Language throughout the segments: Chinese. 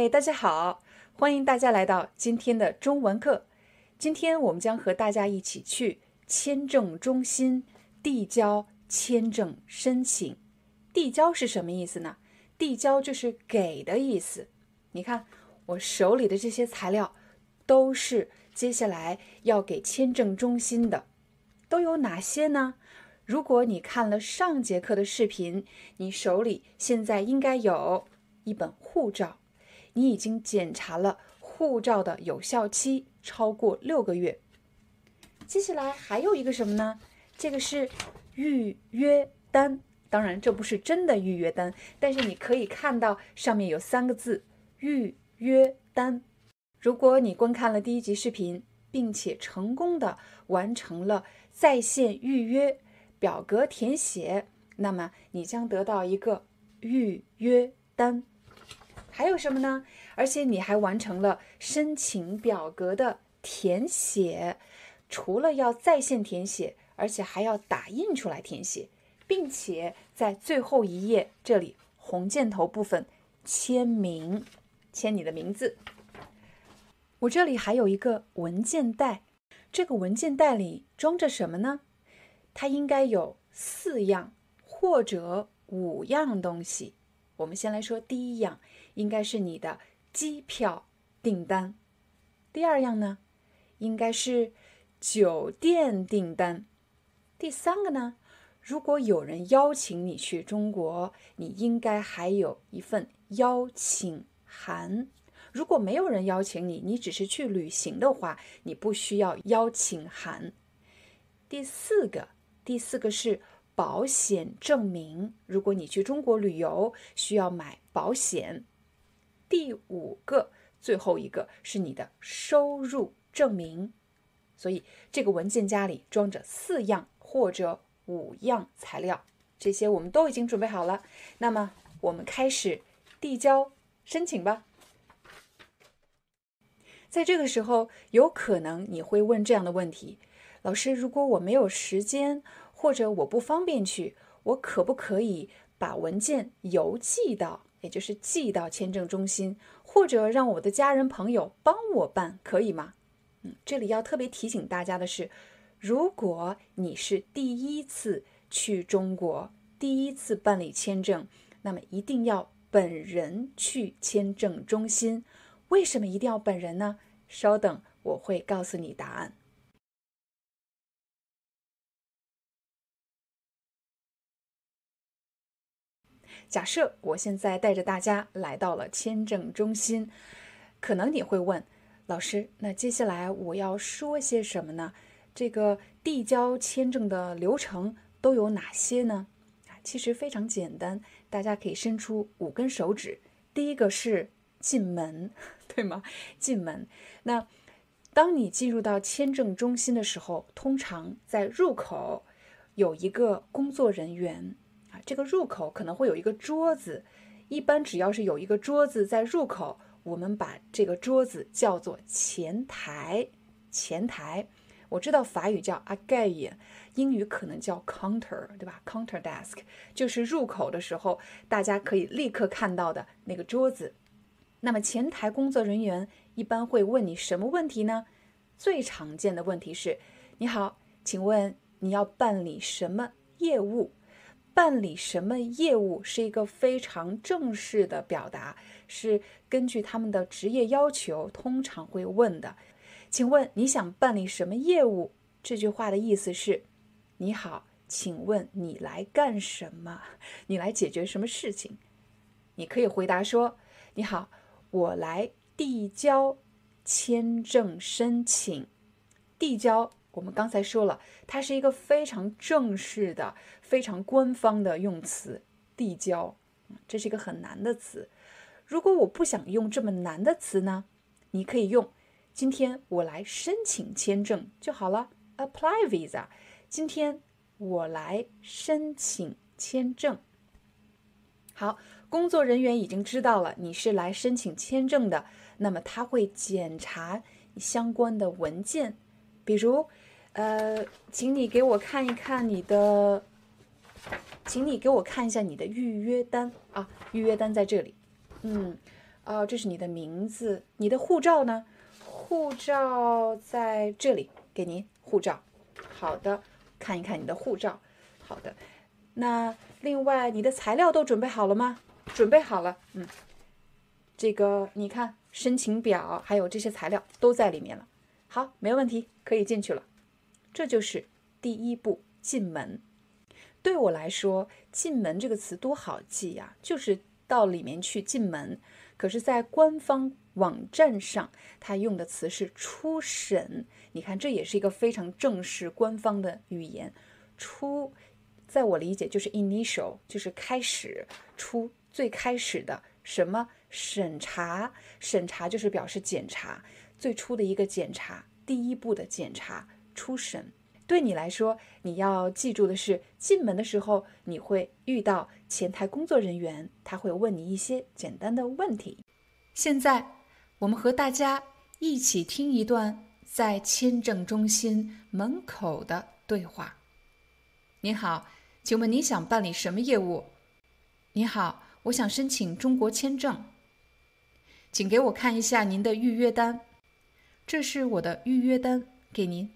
嗨，大家好，欢迎大家来到今天的中文课。今天我们将和大家一起去签证中心递交签证申请。递交是什么意思呢？递交就是给的意思。你看我手里的这些材料，都是接下来要给签证中心的，都有哪些呢？如果你看了上节课的视频，你手里现在应该有一本护照。你已经检查了护照的有效期超过六个月。接下来还有一个什么呢？这个是预约单。当然，这不是真的预约单，但是你可以看到上面有三个字“预约单”。如果你观看了第一集视频，并且成功的完成了在线预约表格填写，那么你将得到一个预约单。还有什么呢？而且你还完成了申请表格的填写，除了要在线填写，而且还要打印出来填写，并且在最后一页这里红箭头部分签名，签你的名字。我这里还有一个文件袋，这个文件袋里装着什么呢？它应该有四样或者五样东西。我们先来说第一样。应该是你的机票订单。第二样呢，应该是酒店订单。第三个呢，如果有人邀请你去中国，你应该还有一份邀请函。如果没有人邀请你，你只是去旅行的话，你不需要邀请函。第四个，第四个是保险证明。如果你去中国旅游，需要买保险。第五个，最后一个是你的收入证明，所以这个文件夹里装着四样或者五样材料，这些我们都已经准备好了。那么我们开始递交申请吧。在这个时候，有可能你会问这样的问题：老师，如果我没有时间，或者我不方便去，我可不可以把文件邮寄到？也就是寄到签证中心，或者让我的家人朋友帮我办，可以吗？嗯，这里要特别提醒大家的是，如果你是第一次去中国，第一次办理签证，那么一定要本人去签证中心。为什么一定要本人呢？稍等，我会告诉你答案。假设我现在带着大家来到了签证中心，可能你会问老师，那接下来我要说些什么呢？这个递交签证的流程都有哪些呢？啊，其实非常简单，大家可以伸出五根手指。第一个是进门，对吗？进门。那当你进入到签证中心的时候，通常在入口有一个工作人员。啊这个入口可能会有一个桌子，一般只要是有一个桌子在入口，我们把这个桌子叫做前台。前台，我知道法语叫 a g a i 英语可能叫 counter，对吧？counter desk 就是入口的时候大家可以立刻看到的那个桌子。那么前台工作人员一般会问你什么问题呢？最常见的问题是：你好，请问你要办理什么业务？办理什么业务是一个非常正式的表达，是根据他们的职业要求通常会问的。请问你想办理什么业务？这句话的意思是：你好，请问你来干什么？你来解决什么事情？你可以回答说：你好，我来递交签证申请。递交，我们刚才说了，它是一个非常正式的、非常官方的用词。递交，这是一个很难的词。如果我不想用这么难的词呢？你可以用今天我来申请签证就好了，apply visa。今天我来申请签证。好，工作人员已经知道了你是来申请签证的，那么他会检查相关的文件，比如，呃，请你给我看一看你的，请你给我看一下你的预约单啊，预约单在这里，嗯。哦，这是你的名字，你的护照呢？护照在这里，给您护照。好的，看一看你的护照。好的，那另外你的材料都准备好了吗？准备好了。嗯，这个你看，申请表还有这些材料都在里面了。好，没问题，可以进去了。这就是第一步，进门。对我来说，进门这个词多好记呀，就是到里面去进门。可是，在官方网站上，他用的词是初审。你看，这也是一个非常正式、官方的语言。初，在我理解就是 initial，就是开始，初最开始的什么审查？审查就是表示检查，最初的一个检查，第一步的检查，初审。对你来说，你要记住的是，进门的时候你会遇到前台工作人员，他会问你一些简单的问题。现在，我们和大家一起听一段在签证中心门口的对话。您好，请问你想办理什么业务？你好，我想申请中国签证，请给我看一下您的预约单。这是我的预约单，给您。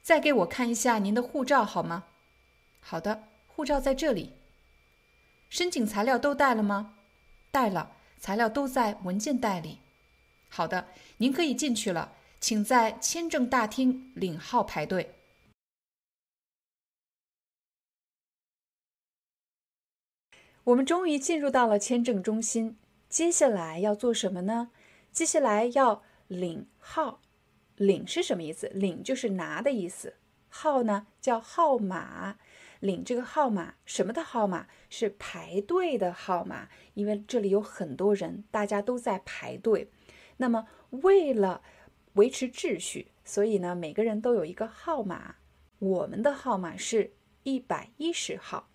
再给我看一下您的护照好吗？好的，护照在这里。申请材料都带了吗？带了，材料都在文件袋里。好的，您可以进去了，请在签证大厅领号排队。我们终于进入到了签证中心，接下来要做什么呢？接下来要领号。领是什么意思？领就是拿的意思。号呢叫号码，领这个号码什么的号码是排队的号码，因为这里有很多人，大家都在排队。那么为了维持秩序，所以呢每个人都有一个号码。我们的号码是一百一十号。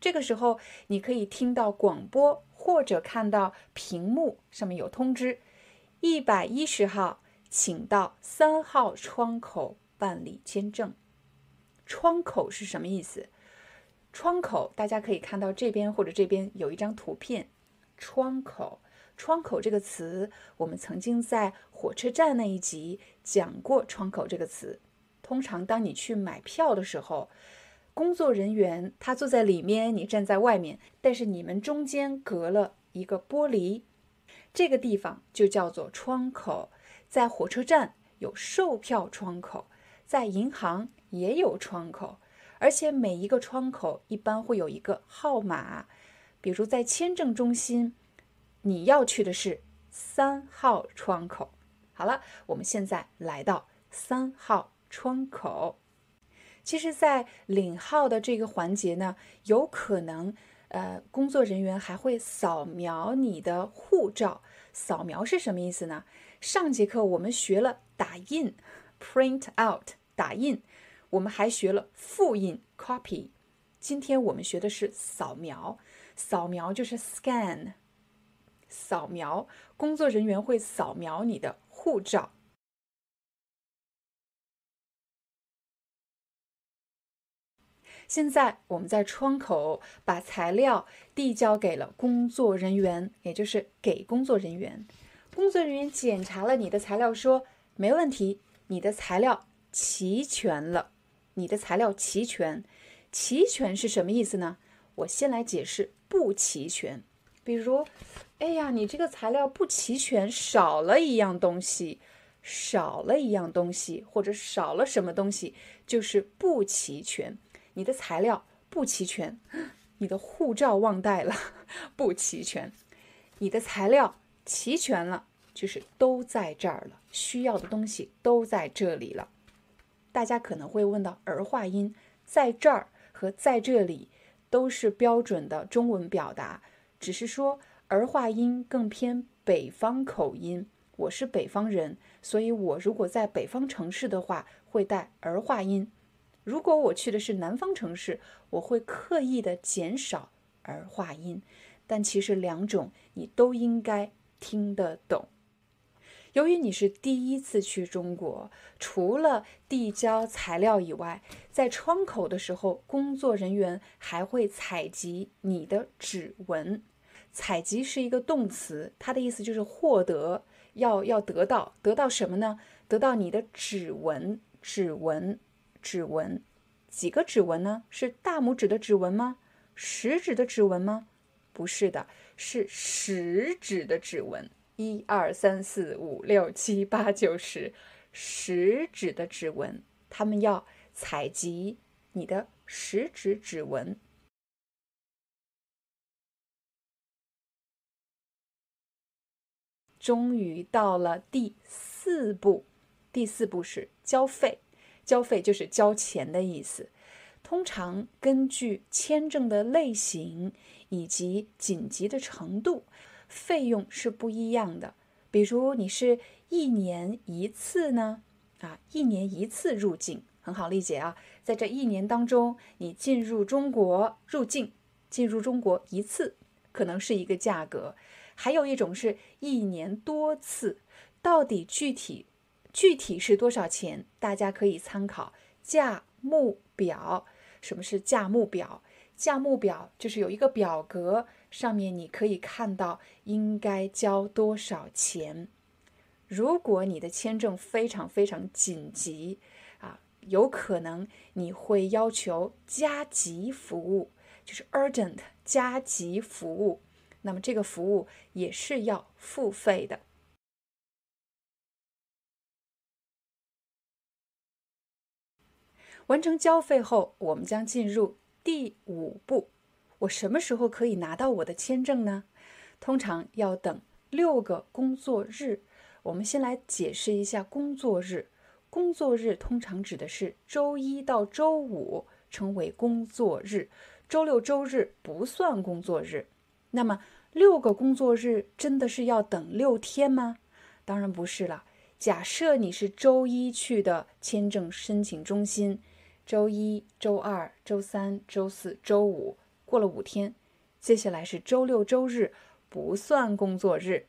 这个时候你可以听到广播或者看到屏幕上面有通知，一百一十号。请到三号窗口办理签证。窗口是什么意思？窗口大家可以看到这边或者这边有一张图片。窗口，窗口这个词，我们曾经在火车站那一集讲过。窗口这个词，通常当你去买票的时候，工作人员他坐在里面，你站在外面，但是你们中间隔了一个玻璃，这个地方就叫做窗口。在火车站有售票窗口，在银行也有窗口，而且每一个窗口一般会有一个号码。比如在签证中心，你要去的是三号窗口。好了，我们现在来到三号窗口。其实，在领号的这个环节呢，有可能，呃，工作人员还会扫描你的护照。扫描是什么意思呢？上节课我们学了打印，print out 打印，我们还学了复印 copy。今天我们学的是扫描，扫描就是 scan，扫描，工作人员会扫描你的护照。现在我们在窗口把材料递交给了工作人员，也就是给工作人员。工作人员检查了你的材料，说没问题，你的材料齐全了。你的材料齐全，齐全是什么意思呢？我先来解释不齐全。比如，哎呀，你这个材料不齐全，少了一样东西，少了一样东西，或者少了什么东西，就是不齐全。你的材料不齐全，你的护照忘带了，不齐全。你的材料。齐全了，就是都在这儿了，需要的东西都在这里了。大家可能会问到儿化音在这儿和在这里都是标准的中文表达，只是说儿化音更偏北方口音。我是北方人，所以我如果在北方城市的话，会带儿化音；如果我去的是南方城市，我会刻意的减少儿化音。但其实两种你都应该听得懂。由于你是第一次去中国，除了递交材料以外，在窗口的时候，工作人员还会采集你的指纹。采集是一个动词，它的意思就是获得，要要得到，得到什么呢？得到你的指纹，指纹，指纹，几个指纹呢？是大拇指的指纹吗？食指的指纹吗？不是的，是食指的指纹。一二三四五六七八九十，食指的指纹，他们要采集你的食指指纹。终于到了第四步，第四步是交费，交费就是交钱的意思。通常根据签证的类型以及紧急的程度。费用是不一样的，比如你是一年一次呢，啊，一年一次入境很好理解啊，在这一年当中，你进入中国入境，进入中国一次可能是一个价格，还有一种是一年多次，到底具体具体是多少钱？大家可以参考价目表。什么是价目表？价目表就是有一个表格。上面你可以看到应该交多少钱。如果你的签证非常非常紧急啊，有可能你会要求加急服务，就是 urgent 加急服务。那么这个服务也是要付费的。完成交费后，我们将进入第五步。我什么时候可以拿到我的签证呢？通常要等六个工作日。我们先来解释一下工作日。工作日通常指的是周一到周五，称为工作日。周六周日不算工作日。那么六个工作日真的是要等六天吗？当然不是了。假设你是周一去的签证申请中心，周一周二、周三、周四周五。过了五天，接下来是周六周日，不算工作日。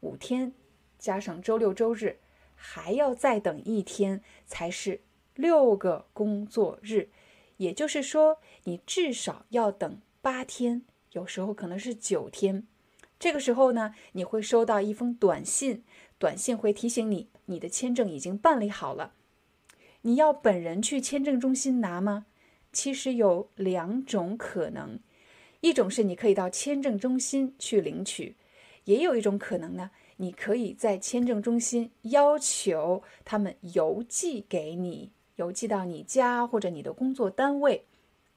五天加上周六周日，还要再等一天，才是六个工作日。也就是说，你至少要等八天，有时候可能是九天。这个时候呢，你会收到一封短信，短信会提醒你，你的签证已经办理好了。你要本人去签证中心拿吗？其实有两种可能，一种是你可以到签证中心去领取，也有一种可能呢，你可以在签证中心要求他们邮寄给你，邮寄到你家或者你的工作单位，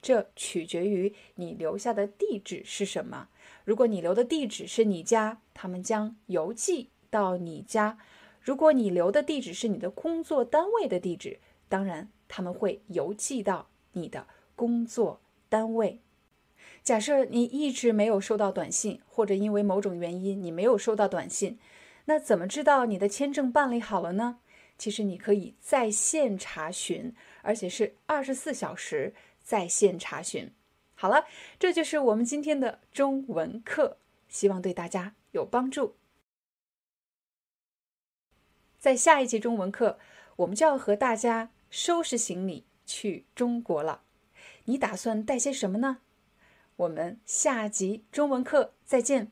这取决于你留下的地址是什么。如果你留的地址是你家，他们将邮寄到你家；如果你留的地址是你的工作单位的地址，当然他们会邮寄到。你的工作单位，假设你一直没有收到短信，或者因为某种原因你没有收到短信，那怎么知道你的签证办理好了呢？其实你可以在线查询，而且是二十四小时在线查询。好了，这就是我们今天的中文课，希望对大家有帮助。在下一节中文课，我们就要和大家收拾行李。去中国了，你打算带些什么呢？我们下集中文课再见。